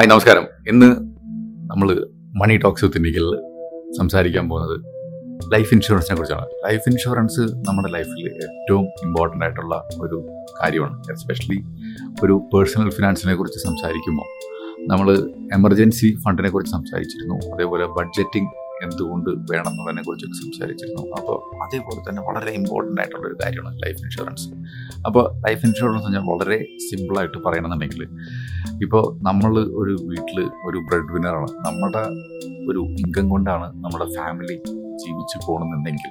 Hi നമസ്കാരം. ഇന്ന് നമ്മൾ മണി ടോക്സ് വിത്ത് നിഖിലിൽ സംസാരിക്കാൻ പോകുന്നത് ലൈഫ് ഇൻഷുറൻസിനെ കുറിച്ചാണ്. ലൈഫ് ഇൻഷുറൻസ് നമ്മുടെ ലൈഫിൽ ഏറ്റവും ഇമ്പോർട്ടന്റ് ആയിട്ടുള്ള ഒരു കാര്യമാണ്. എസ്പെഷ്യലി ഒരു പേഴ്സണൽ ഫിനാൻസിനെ കുറിച്ച് സംസാരിക്കുമ്പോൾ നമ്മൾ എമർജൻസി ഫണ്ടിനെ കുറിച്ച് സംസാരിച്ചിരുന്നു. അതേപോലെ ബഡ്ജറ്റിംഗ് എന്തുകൊണ്ട് വേണമെന്നുള്ളതിനെ കുറിച്ചൊക്കെ സംസാരിച്ചിരുന്നു. അപ്പോൾ അതേപോലെ തന്നെ വളരെ ഇമ്പോർട്ടന്റ് ആയിട്ടുള്ള ഒരു കാര്യമാണ് ലൈഫ് ഇൻഷുറൻസ് അപ്പോൾ ലൈഫ് ഇൻഷുറൻസ് എന്ന് പറഞ്ഞാൽ വളരെ സിമ്പിളായിട്ട് പറയണമെന്നുണ്ടെങ്കിൽ ഇപ്പോൾ നമ്മൾ ഒരു വീട്ടിൽ ഒരു ബ്രെഡ് വിന്നറാണ് നമ്മുടെ ഒരു ഇൻകം കൊണ്ടാണ് നമ്മുടെ ഫാമിലി ജീവിച്ചു പോകണമെന്നുണ്ടെങ്കിൽ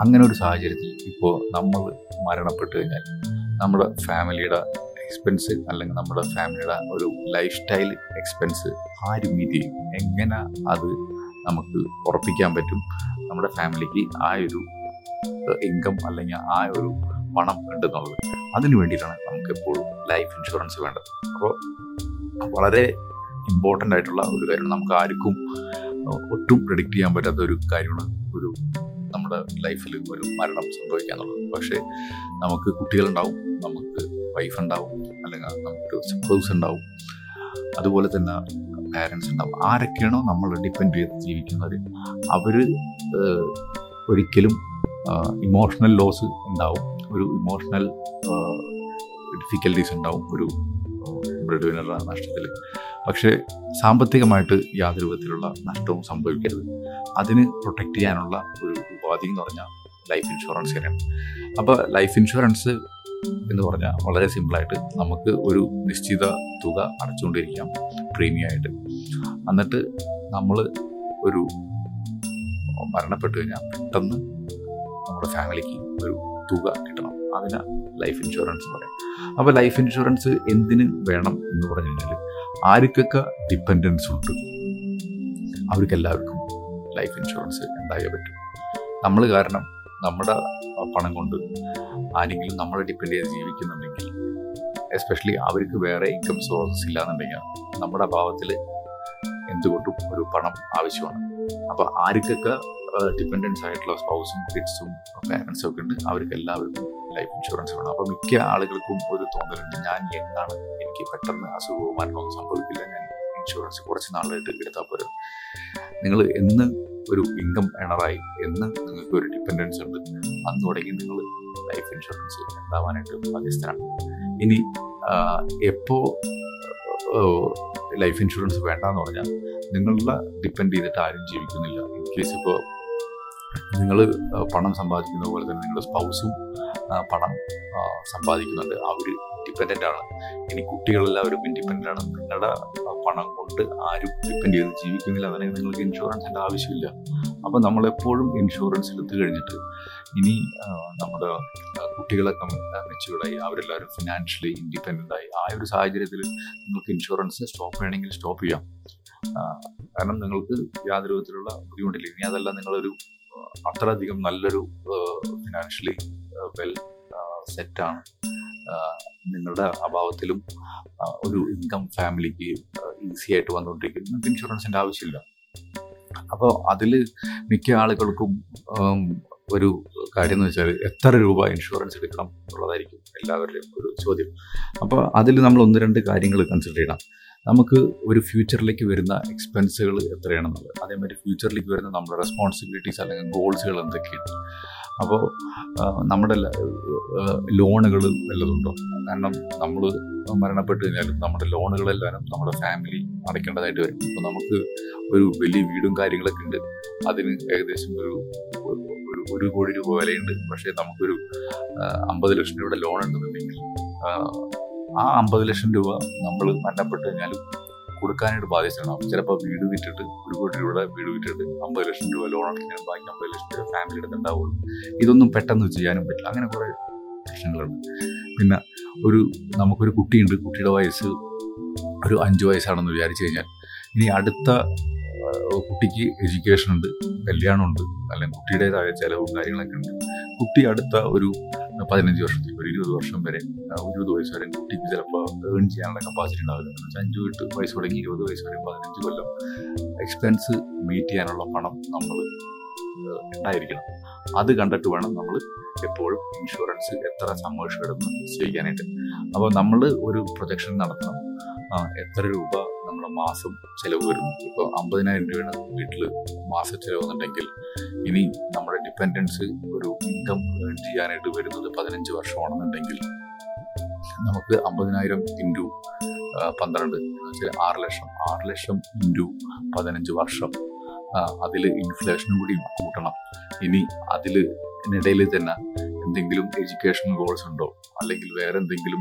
അങ്ങനെ ഒരു സാഹചര്യത്തിൽ ഇപ്പോൾ നമ്മൾ മരണപ്പെട്ടു കഴിഞ്ഞാൽ നമ്മുടെ ഫാമിലിയുടെ എക്സ്പെൻസ് അല്ലെങ്കിൽ നമ്മുടെ ഫാമിലിയുടെ ഒരു ലൈഫ് സ്റ്റൈൽ എക്സ്പെൻസ് ആര് മീറ്റ് എങ്ങനെ അത് നമുക്ക് ഉറപ്പിക്കാൻ പറ്റും. നമ്മുടെ ഫാമിലിക്ക് ആ ഒരു ഇൻകം അല്ലെങ്കിൽ ആ ഒരു പണം ഉണ്ടെന്നുള്ളത്. അതിനു വേണ്ടിയിട്ടാണ് നമുക്ക് എപ്പോഴും ലൈഫ് ഇൻഷുറൻസ് വേണ്ടത്. അപ്പോൾ വളരെ ഇമ്പോർട്ടന്റ് ആയിട്ടുള്ള ഒരു കാര്യമാണ് നമുക്ക് ആർക്കും ഒട്ടും പ്രിഡിക്റ്റ് ചെയ്യാൻ പറ്റാത്ത ഒരു കാര്യമാണ് ഒരു നമ്മുടെ ലൈഫിൽ ഒരു മരണം സംഭവിക്കുക എന്നുള്ളത്. പക്ഷേ നമുക്ക് കുട്ടികളുണ്ടാവും നമുക്ക് വൈഫ് ഉണ്ടാവും അല്ലെങ്കിൽ നമുക്ക് സപ്പോസ് ഉണ്ടാവും. അതുപോലെ തന്നെ പാരൻസ് ഉണ്ടാവും. ആരൊക്കെയാണോ നമ്മൾ ഡിപ്പെൻഡ് ചെയ്ത് ജീവിക്കുന്നത് അവർ ഒരിക്കലും ഇമോഷണൽ ലോസ് ഉണ്ടാവും. ഒരു ഇമോഷണൽ ഡിഫിക്കൽട്ടീസ് ഉണ്ടാവും ഒരു ബ്രെഡ് വിനറുടെ നഷ്ടത്തിൽ പക്ഷേ സാമ്പത്തികമായിട്ട് യാതൊരു വിധത്തിലുള്ള നഷ്ടവും സംഭവിക്കരുത്. അതിന് പ്രൊട്ടക്റ്റ് ചെയ്യാനുള്ള ഒരു ഉപാധി എന്ന് പറഞ്ഞാൽ ലൈഫ് ഇൻഷുറൻസ് തന്നെയാണ്. അപ്പോൾ ലൈഫ് ഇൻഷുറൻസ് എന്ന് പറഞ്ഞാൽ വളരെ സിമ്പിളായിട്ട് നമുക്ക് ഒരു നിശ്ചിത തുക അടച്ചുകൊണ്ടിരിക്കാം പ്രീമിയമായിട്ട് എന്നിട്ട് നമ്മൾ ഒരു മരണപ്പെട്ടു കഴിഞ്ഞാൽ പെട്ടെന്ന് നമ്മുടെ ഫാമിലിക്ക് ഒരു തുക കിട്ടണം. അതിന് ലൈഫ് ഇൻഷുറൻസ് പറയാം. അപ്പോൾ ലൈഫ് ഇൻഷുറൻസ് എന്തിന് വേണം എന്ന് പറഞ്ഞു കഴിഞ്ഞാൽ ആർക്കൊക്കെ ഡിപ്പെൻഡൻസ് ഉണ്ട് അവർക്കെല്ലാവർക്കും ലൈഫ് ഇൻഷുറൻസ് ഉണ്ടാകാൻ പറ്റും. നമ്മൾ കാരണം നമ്മുടെ പണം കൊണ്ട് ആരെങ്കിലും നമ്മളെ ഡിപ്പെൻഡ് ചെയ്ത് ജീവിക്കുന്നുണ്ടെങ്കിൽ എസ്പെഷ്യലി അവർക്ക് വേറെ ഇൻകം സോഴ്സസ് ഇല്ലാന്നുണ്ടെങ്കിൽ നമ്മുടെ അഭാവത്തിൽ എന്തുകൊണ്ടും ഒരു പണം ആവശ്യമാണ്. അപ്പോൾ ആർക്കൊക്കെ ഡിപ്പെൻഡൻസ് ആയിട്ടുള്ള സ്പൗസും കിഡ്സും പാരൻസും ഒക്കെ ഉണ്ട് അവർക്ക് എല്ലാവർക്കും ലൈഫ് ഇൻഷുറൻസ് വേണം. അപ്പോൾ മിക്ക ആളുകൾക്കും ഒരു തോന്നലുണ്ട് ഞാൻ എന്താണ് എനിക്ക് പെട്ടെന്ന് അസുഖവും മരണമൊന്നും സംഭവിക്കില്ല ഞാൻ ഇൻഷുറൻസ് കുറച്ച് നാളായിട്ട് എടുത്താൽ പോരും. നിങ്ങൾ എന്ന് ഒരു ഇൻകം എണറായി എന്ന് നിങ്ങൾക്ക് ഒരു ഡിപ്പെൻഡൻസ് ഉണ്ട്. അന്ന് തുടങ്ങി നിങ്ങൾ ലൈഫ് ഇൻഷുറൻസ് ഉണ്ടാവാനായിട്ട് ബാധ്യസ്ഥരാണ്. ഇനി എപ്പോൾ ലൈഫ് ഇൻഷുറൻസ് വേണ്ടെന്ന് പറഞ്ഞാൽ നിങ്ങളുടെ ഡിപ്പെൻഡ് ചെയ്തിട്ട് ആരും ജീവിക്കുന്നില്ല. ഇൻ കേസ് ഇപ്പോൾ നിങ്ങൾ പണം സമ്പാദിക്കുന്ന പോലെ തന്നെ നിങ്ങളുടെ സ്പൗസും പണം സമ്പാദിക്കുന്നുണ്ട്. അവർ ഇൻഡിപെൻഡന്റ് ആണ്. ഇനി കുട്ടികളെല്ലാവരും ഇൻഡിപെൻഡന്റ് ആണ്. നിങ്ങളുടെ പണം കൊണ്ട് ആരും ഡിപ്പെൻഡ് ചെയ്ത് ജീവിക്കുന്നില്ല. അവനെ നിങ്ങൾക്ക് ഇൻഷുറൻസിന്റെ ആവശ്യമില്ല. അപ്പോൾ നമ്മളെപ്പോഴും ഇൻഷുറൻസ് എടുത്തു കഴിഞ്ഞിട്ട് ഇനി നമ്മുടെ കുട്ടികളൊക്കെ മെച്ചുകളായി അവരെല്ലാവരും ഫിനാൻഷ്യലി ഇൻഡിപെൻഡന്റ് ആയി. ആ ഒരു സാഹചര്യത്തിൽ നിങ്ങൾക്ക് ഇൻഷുറൻസ് സ്റ്റോപ്പ് ചെയ്യണമെങ്കിൽ സ്റ്റോപ്പ് ചെയ്യാം. കാരണം നിങ്ങൾക്ക് യാതൊരു വിധത്തിലുള്ള ബുദ്ധിമുട്ടില്ല. ഇനി അതല്ല നിങ്ങളൊരു അത്രയധികം നല്ലൊരു ഫിനാൻഷ്യലി വെൽ സെറ്റാണ് നിങ്ങളുടെ അഭാവത്തിലും ഒരു ഇൻകം ഫാമിലിക്ക് ഈസി ആയിട്ട് നിങ്ങൾക്ക് ഇൻഷുറൻസിന്റെ ആവശ്യമില്ല. അപ്പോൾ അതിൽ മിക്ക ആളുകൾക്കും ഒരു കാര്യം എന്ന് വെച്ചാൽ എത്ര രൂപ ഇൻഷുറൻസ് എടുക്കണം എന്നുള്ളതായിരിക്കും എല്ലാവരുടെയും ഒരു ചോദ്യം. അപ്പോൾ അതിൽ നമ്മൾ ഒന്ന് രണ്ട് കാര്യങ്ങൾ കൺസിഡർ ചെയ്യണം. നമുക്ക് ഒരു ഫ്യൂച്ചറിലേക്ക് വരുന്ന എക്സ്പെൻസുകൾ എത്രയാണെന്നുള്ളത്. അതേമാതിരി ഫ്യൂച്ചറിലേക്ക് വരുന്ന നമ്മുടെ റെസ്പോൺസിബിലിറ്റീസ് അല്ലെങ്കിൽ ഗോൾസുകൾ എന്തൊക്കെയാണ്? അപ്പോൾ നമ്മുടെ ലോണുകൾ വല്ലതുണ്ടോ? കാരണം നമ്മൾ മരണപ്പെട്ട് കഴിഞ്ഞാലും നമ്മുടെ ലോണുകളെല്ലാവരും നമ്മുടെ ഫാമിലി അടയ്ക്കേണ്ടതായിട്ട് വരും. അപ്പോൾ നമുക്ക് ഒരു വലിയ വീടും കാര്യങ്ങളൊക്കെ ഉണ്ട്. അതിന് ഏകദേശം ഒരു ഒരു കോടി രൂപ വിലയുണ്ട്. പക്ഷേ നമുക്കൊരു അമ്പത് ലക്ഷം രൂപയുടെ ലോൺ ഉണ്ടെന്നുണ്ടെങ്കിൽ ആ അമ്പത് ലക്ഷം രൂപ നമ്മൾ മരണപ്പെട്ട് കഴിഞ്ഞാൽ കൊടുക്കാനായിട്ട് ബാധിച്ചിട്ടുണ്ടാവും ചിലപ്പോൾ വീട് വിറ്റിട്ട് ഒരു കോടി രൂപയുടെ വീട് വിറ്റിട്ട് അമ്പത് ലക്ഷം രൂപ ലോൺ അടയ്ക്കാൻ ബാക്കി അമ്പത് ലക്ഷം രൂപ ഫാമിലി എടുത്തുണ്ടാവുള്ളൂ ഇതൊന്നും പെട്ടെന്ന് ചെയ്യാനും പറ്റില്ല. അങ്ങനെ കുറേ പ്രശ്നങ്ങളുണ്ട്. പിന്നെ ഒരു നമുക്കൊരു കുട്ടിയുണ്ട്. കുട്ടിയുടെ വയസ്സ് ഒരു അഞ്ച് വയസ്സാണെന്ന് വിചാരിച്ചു കഴിഞ്ഞാൽ ഇനി അടുത്ത കുട്ടിക്ക് എഡ്യൂക്കേഷൻ ഉണ്ട് കല്യാണമുണ്ട് അല്ലെങ്കിൽ കുട്ടിയുടേതായ ചിലവും കാര്യങ്ങളൊക്കെ ഉണ്ട്. കുട്ടി അടുത്ത ഒരു പതിനഞ്ച് വർഷത്തേക്ക് ഒരു ഇരുപത് വർഷം വരെ ഇരുപത് വയസ്സ് വരെ കുട്ടിക്ക് ചിലപ്പോൾ ഏൺ ചെയ്യാനുള്ള കപ്പാസിറ്റി ഉണ്ടാവില്ല. എന്ന് വെച്ചാൽ അഞ്ച് എട്ട് വയസ്സ് തുടങ്ങി ഇരുപത് വയസ്സ് വരെ പതിനഞ്ച് കൊല്ലം എക്സ്പെൻസ് മീറ്റ് ചെയ്യാനുള്ള പണം നമ്മൾ ഉണ്ടായിരിക്കണം. അത് കണ്ടിട്ട് വേണം നമ്മൾ എപ്പോഴും ഇൻഷുറൻസ് എത്ര സമ്മേഴ്സ് ഇടുന്നു ചെയ്യാനായിട്ട് അപ്പോൾ നമ്മൾ ഒരു പ്രൊജക്ഷൻ നടത്തണം. എത്ര രൂപ നമ്മുടെ മാസം ചിലവ് വരുന്നത് ഇപ്പോൾ അമ്പതിനായിരം രൂപയാണ് വീട്ടിൽ മാസ ചിലവെന്നുണ്ടെങ്കിൽ ഇനി നമ്മുടെ ഡിപ്പെൻഡൻസ് ഒരു ഇൻകം ഏൺ ചെയ്യാനായിട്ട് വരുന്നത് പതിനഞ്ച് വർഷമാണെന്നുണ്ടെങ്കിൽ നമുക്ക് അമ്പതിനായിരം ഇന്റു പന്ത്രണ്ട് എന്ന് വെച്ചാൽ ആറ് ലക്ഷം. ആറ് ലക്ഷം ഇന്റു പതിനഞ്ച് വർഷം അതിൽ ഇൻഫ്ലേഷനും കൂടി കൂട്ടണം. ഇനി അതിൽ ഇടയിൽ തന്നെ എന്തെങ്കിലും എഡ്യൂക്കേഷൻ ഗോൾസ് ഉണ്ടോ? അല്ലെങ്കിൽ വേറെ എന്തെങ്കിലും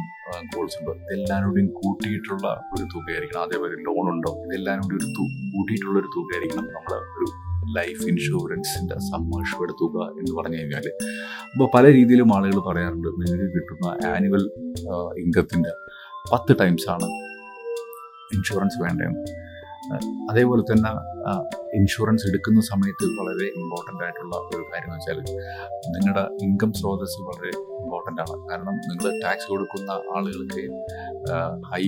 ഗോൾസ് ഉണ്ടോ? ഇതെല്ലാം കൂടിയും കൂട്ടിയിട്ടുള്ള ഒരു തുകയായിരിക്കണം. അതേപോലെ ലോൺ ഉണ്ടോ? ഇതെല്ലാം കൂടി ഒരു കൂട്ടിയിട്ടുള്ള ഒരു തുകയായിരിക്കണം. നമ്മൾ ഒരു ലൈഫ് ഇൻഷുറൻസിന്റെ സമ്മർഷയുടെ തുക എന്ന് പറഞ്ഞു കഴിഞ്ഞാൽ അപ്പോൾ പല രീതിയിലും ആളുകൾ പറയാറുണ്ട് നിങ്ങൾക്ക് കിട്ടുന്ന ആനുവൽ ഇൻകത്തിന്റെ പത്ത് ടൈംസ് ആണ് ഇൻഷുറൻസ് വേണ്ടതെന്ന്. അതേപോലെ തന്നെ ഇൻഷുറൻസ് എടുക്കുന്ന സമയത്ത് വളരെ ഇമ്പോർട്ടന്റ് ആയിട്ടുള്ള ഒരു കാര്യം എന്ന് വെച്ചാൽ നിങ്ങളുടെ ഇൻകം സ്രോതസ് വളരെ ഇമ്പോർട്ടന്റ് ആണ്. കാരണം നിങ്ങൾ ടാക്സ് കൊടുക്കുന്ന ആളുകൾക്ക് ഹൈ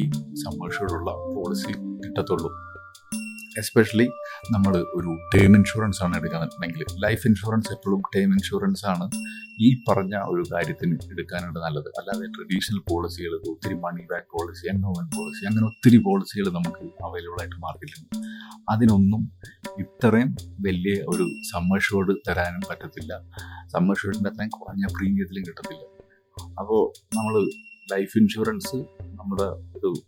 സമ്മർഷോടുള്ള പോളിസി കിട്ടത്തുള്ളൂ. എസ്പെഷ്യലി നമ്മൾ ഒരു ടേം ഇൻഷുറൻസ് ആണ് എടുക്കാന്നുണ്ടെങ്കിൽ ലൈഫ് ഇൻഷുറൻസ് എപ്പോഴും ടേം ഇൻഷുറൻസ് ആണ് ഈ പറഞ്ഞ ഒരു കാര്യത്തിന് എടുക്കാനായിട്ട് നല്ലത്. അല്ലാതെ ട്രഡീഷണൽ പോളിസികൾ ഒത്തിരി money back policy one policy അങ്ങനെ ഒത്തിരി പോളിസികൾ നമുക്ക് അവൈലബിൾ ആയിട്ട് മാർക്കറ്റിലുണ്ട് അതിനൊന്നും ഇത്രയും വലിയ ഒരു സമ്മർ സമ്മർഷോട് തരാനും പറ്റത്തില്ല. സമ്മർഷോടിന്റെ അത്രയും കുറഞ്ഞ പ്രീമിയത്തിലും കിട്ടത്തില്ല. അപ്പോൾ നമ്മൾ ലൈഫ് ഇൻഷുറൻസ് നമ്മുടെ ഒരു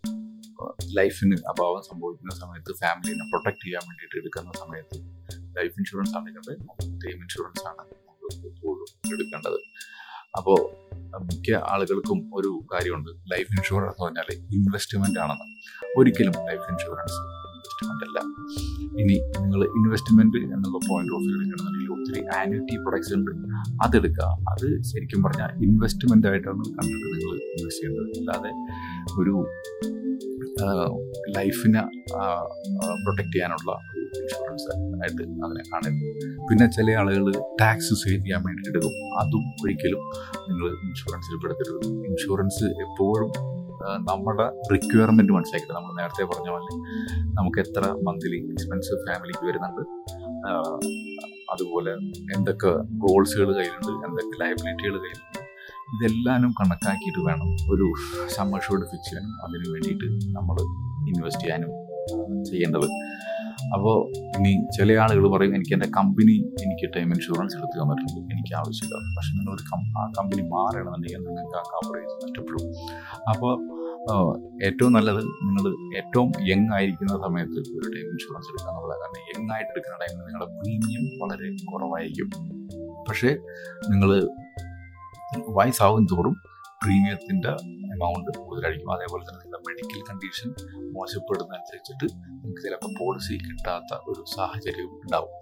ലൈഫിന് അഭാവം സംഭവിക്കുന്ന സമയത്ത് ഫാമിലിനെ പ്രൊട്ടക്ട് ചെയ്യാൻ വേണ്ടിയിട്ട് എടുക്കുന്ന സമയത്ത് ലൈഫ് ഇൻഷുറൻസ് ആണെങ്കിൽ ടൈം ഇൻഷുറൻസ് ആണ് എപ്പോഴും എടുക്കേണ്ടത്. അപ്പോൾ മിക്ക ആളുകൾക്കും ഒരു കാര്യമുണ്ട്. ലൈഫ് ഇൻഷുറൻസ് എന്ന് പറഞ്ഞാൽ ഇൻവെസ്റ്റ്മെന്റ് ആണെന്ന്. ഒരിക്കലും ലൈഫ് ഇൻഷുറൻസ് ഇൻവെസ്റ്റ്മെന്റ് അല്ല. ഇനി നിങ്ങൾ ഇൻവെസ്റ്റ്മെന്റ് എന്നുള്ള പോയിന്റ് ഓഫ് വ്യൂ എടുക്കണമെന്നുണ്ടെങ്കിൽ ഒത്തിരി ആനുവിറ്റി പ്രൊഡക്ട്സ് ഉണ്ട്. അതെടുക്കുക. അത് ശരിക്കും പറഞ്ഞാൽ ഇൻവെസ്റ്റ്മെന്റ് ആയിട്ടാണ് കണ്ടിട്ട് നിങ്ങൾ ഇൻവെസ്റ്റ് ചെയ്യേണ്ടത്. അല്ലാതെ ഒരു ലൈഫിനെ പ്രൊട്ടക്ട് ചെയ്യാനുള്ള ഇൻഷുറൻസ് ആയിട്ട് അതിനെ കാണരുത് പിന്നെ ചില ആളുകൾ ടാക്സ് സേവ് ചെയ്യാൻ വേണ്ടി എടുക്കും. അതും ഒരിക്കലും നിങ്ങൾ ഇൻഷുറൻസിൽ പെടുത്തരുത്. ഇൻഷുറൻസ് എപ്പോഴും നമ്മുടെ റിക്വയർമെന്റ് മനസ്സിലാക്കിയിട്ട് നമ്മൾ നേരത്തെ പറഞ്ഞ പോലെ നമുക്ക് എത്ര മന്ത്ലി എക്സ്പെൻസ് ഫാമിലിക്ക് വരുന്നുണ്ട്. അതുപോലെ എന്തൊക്കെ ഗോൾസുകൾ കയ്യിലുണ്ട് എന്തൊക്കെ ലയബിലിറ്റികൾ കയ്യിലുണ്ട്. ഇതെല്ലാനും കണക്കാക്കിയിട്ട് വേണം ഒരു സമ്മർഷോട് ഫിക്സ് ചെയ്യാനും അതിന് വേണ്ടിയിട്ട് നമ്മൾ ഇൻവെസ്റ്റ് ചെയ്യാനും ചെയ്യേണ്ടത്. അപ്പോൾ ഇനി ചില ആളുകൾ പറയും എനിക്ക് എന്റെ കമ്പനി എനിക്ക് ടൈം ഇൻഷുറൻസ് എടുത്ത് തന്നിട്ടുണ്ട്. എനിക്ക് ആവശ്യമില്ല. പക്ഷെ നിങ്ങളൊരു ആ കമ്പനി മാറണമെന്നുണ്ടെങ്കിൽ നിങ്ങൾക്ക് ആ കവറേജ് നഷ്ടപ്പെടും അപ്പോൾ ഏറ്റവും നല്ലത് നിങ്ങൾ ഏറ്റവും യങ് ആയിരിക്കുന്ന സമയത്ത് ഒരു ടൈം ഇൻഷുറൻസ് എടുക്കുക എന്നുള്ളത് കാരണം യങ് ആയിട്ട് എടുക്കുന്ന ടൈമിൽ നിങ്ങളുടെ പ്രീമിയം വളരെ കുറവായിരിക്കും. പക്ഷേ നിങ്ങൾ വയസ്സാവും തോറും പ്രീമിയത്തിന്റെ എമൗണ്ട് കൂടുതലായിരിക്കും. അതേപോലെ തന്നെ നിങ്ങളുടെ മെഡിക്കൽ കണ്ടീഷൻ മോശപ്പെടുന്നതനുസരിച്ചിട്ട് നിങ്ങൾക്ക് ചിലപ്പോൾ പോളിസി കിട്ടാത്ത ഒരു സാഹചര്യവും ഉണ്ടാവും.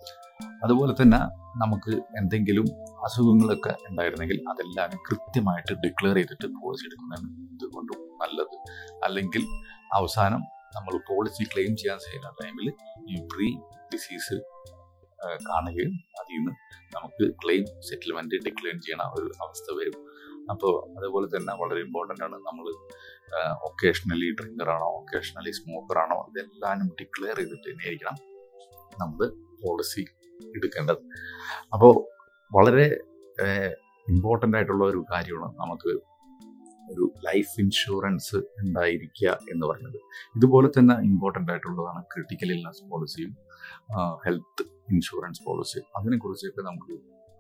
അതുപോലെ തന്നെ നമുക്ക് എന്തെങ്കിലും അസുഖങ്ങളൊക്കെ ഉണ്ടായിരുന്നെങ്കിൽ അതെല്ലാം കൃത്യമായിട്ട് ഡിക്ലെയർ ചെയ്തിട്ട് പോളിസി എടുക്കുന്നതാണ് എന്തുകൊണ്ടും നല്ലത്. അല്ലെങ്കിൽ അവസാനം നമ്മൾ പോളിസി ക്ലെയിം ചെയ്യാൻ ചെയ്യുന്ന ടൈമിൽ ഈ പ്രീ ഡിസീസ് കാണുകയും അതിൽ നിന്ന് നമുക്ക് ക്ലെയിം സെറ്റിൽമെന്റ് ഡിക്ലെയിൻ ചെയ്യണ ഒരു അവസ്ഥ വരും. അപ്പോൾ അതുപോലെ തന്നെ വളരെ ഇമ്പോർട്ടന്റ് ആണ് നമ്മൾ ഒക്കേഷണലി ഡ്രിങ്കർ ആണോ ഒക്കേഷണലി സ്മോക്കർ ആണോ ഇതെല്ലാം ഡിക്ലെയർ ചെയ്തിട്ട് തന്നെയായിരിക്കണം നമ്മൾ പോളിസി എടുക്കേണ്ടത്. അപ്പോൾ വളരെ ഇമ്പോർട്ടന്റ് ആയിട്ടുള്ള ഒരു കാര്യമാണ് നമുക്ക് ഒരു ലൈഫ് ഇൻഷുറൻസ് ഉണ്ടായിരിക്കുക എന്ന് പറയുന്നത്. ഇതുപോലെ തന്നെ ഇമ്പോർട്ടന്റ് ആയിട്ടുള്ളതാണ് ക്രിട്ടിക്കൽ ഇൽനസ് പോളിസിയും ഹെൽത്ത് ഇൻഷുറൻസ് പോളിസി അതിനെക്കുറിച്ചൊക്കെ നമുക്ക്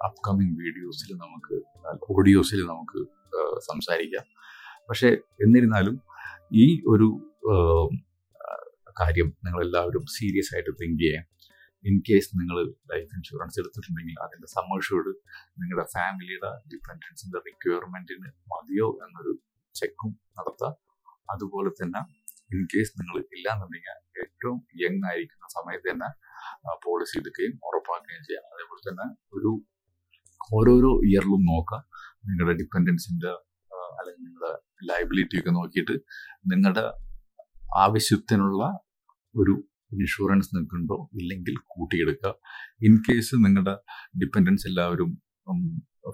അപ്കമിങ് വീഡിയോസിൽ നമുക്ക് ഓഡിയോസിൽ നമുക്ക് സംസാരിക്കാം. പക്ഷേ എന്നിരുന്നാലും ഈ ഒരു കാര്യം നിങ്ങളെല്ലാവരും സീരിയസ് ആയിട്ട് തിങ്ക് ചെയ്യാം. ഇൻ കേസ് നിങ്ങൾ ലൈഫ് ഇൻഷുറൻസ് എടുത്തിട്ടുണ്ടെങ്കിൽ അതിന്റെ സമ്മർഷോട് നിങ്ങളുടെ ഫാമിലിയുടെ ഡിപ്പെൻഡൻസിന്റെ റിക്വയർമെന്റിന് മതിയോ എന്നൊരു ചെക്കും നടത്താം. അതുപോലെ തന്നെ ഇൻ കേസ് നിങ്ങൾ ഇല്ലാന്നുണ്ടെങ്കിൽ ഏറ്റവും യങ് ആയിരിക്കുന്ന സമയത്ത് തന്നെ പോളിസി എടുക്കുകയും ഉറപ്പാക്കുകയും ചെയ്യാം. അതേപോലെ തന്നെ ഒരു ഓരോരോ ഇയറിലും നോക്കുക. നിങ്ങളുടെ ഡിപ്പെൻഡൻസിന്റെ അല്ലെങ്കിൽ നിങ്ങളുടെ ലൈബിലിറ്റി ഒക്കെ നോക്കിയിട്ട് നിങ്ങളുടെ ആവശ്യത്തിനുള്ള ഒരു ഇൻഷുറൻസ് നിൽക്കുന്നുണ്ടോ ഇല്ലെങ്കിൽ കൂട്ടിയെടുക്കുക. ഇൻ കേസ് നിങ്ങളുടെ ഡിപ്പെൻഡൻസ് എല്ലാവരും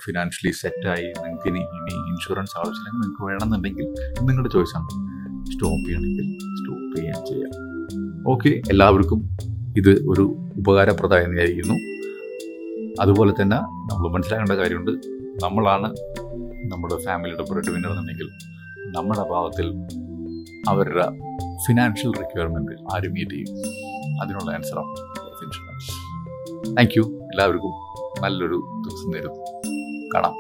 ഫിനാൻഷ്യലി സെറ്റായി നിങ്ങൾക്ക് ഇനി ഇനി ഇൻഷുറൻസ് ആവശ്യമില്ലെങ്കിൽ നിങ്ങൾക്ക് വേണമെന്നുണ്ടെങ്കിൽ നിങ്ങളുടെ ചോയ്സാണ് സ്റ്റോപ്പ് ചെയ്യണമെങ്കിൽ സ്റ്റോപ്പ് ചെയ്യാൻ ചെയ്യാം. ഓക്കെ എല്ലാവർക്കും ഇത് ഒരു ഉപകാരപ്രദമായി വിചാരിക്കുന്നു അതുപോലെ തന്നെ നമ്മൾ മനസ്സിലാക്കേണ്ട കാര്യമുണ്ട്. നമ്മളാണ് നമ്മുടെ ഫാമിലിയുടെ ബ്രെഡ് വിന്നർ എന്നുണ്ടെങ്കിൽ നമ്മുടെ ഭാഗത്തിൽ അവരുടെ ഫിനാൻഷ്യൽ റിക്വയർമെന്റ് ആര് മീറ്റ് ചെയ്യും. അതിനുള്ള ആൻസറാണ് ഇൻഷുറൻസ് താങ്ക് യു എല്ലാവർക്കും നല്ലൊരു ദിവസം നേരുന്നു കാണാം.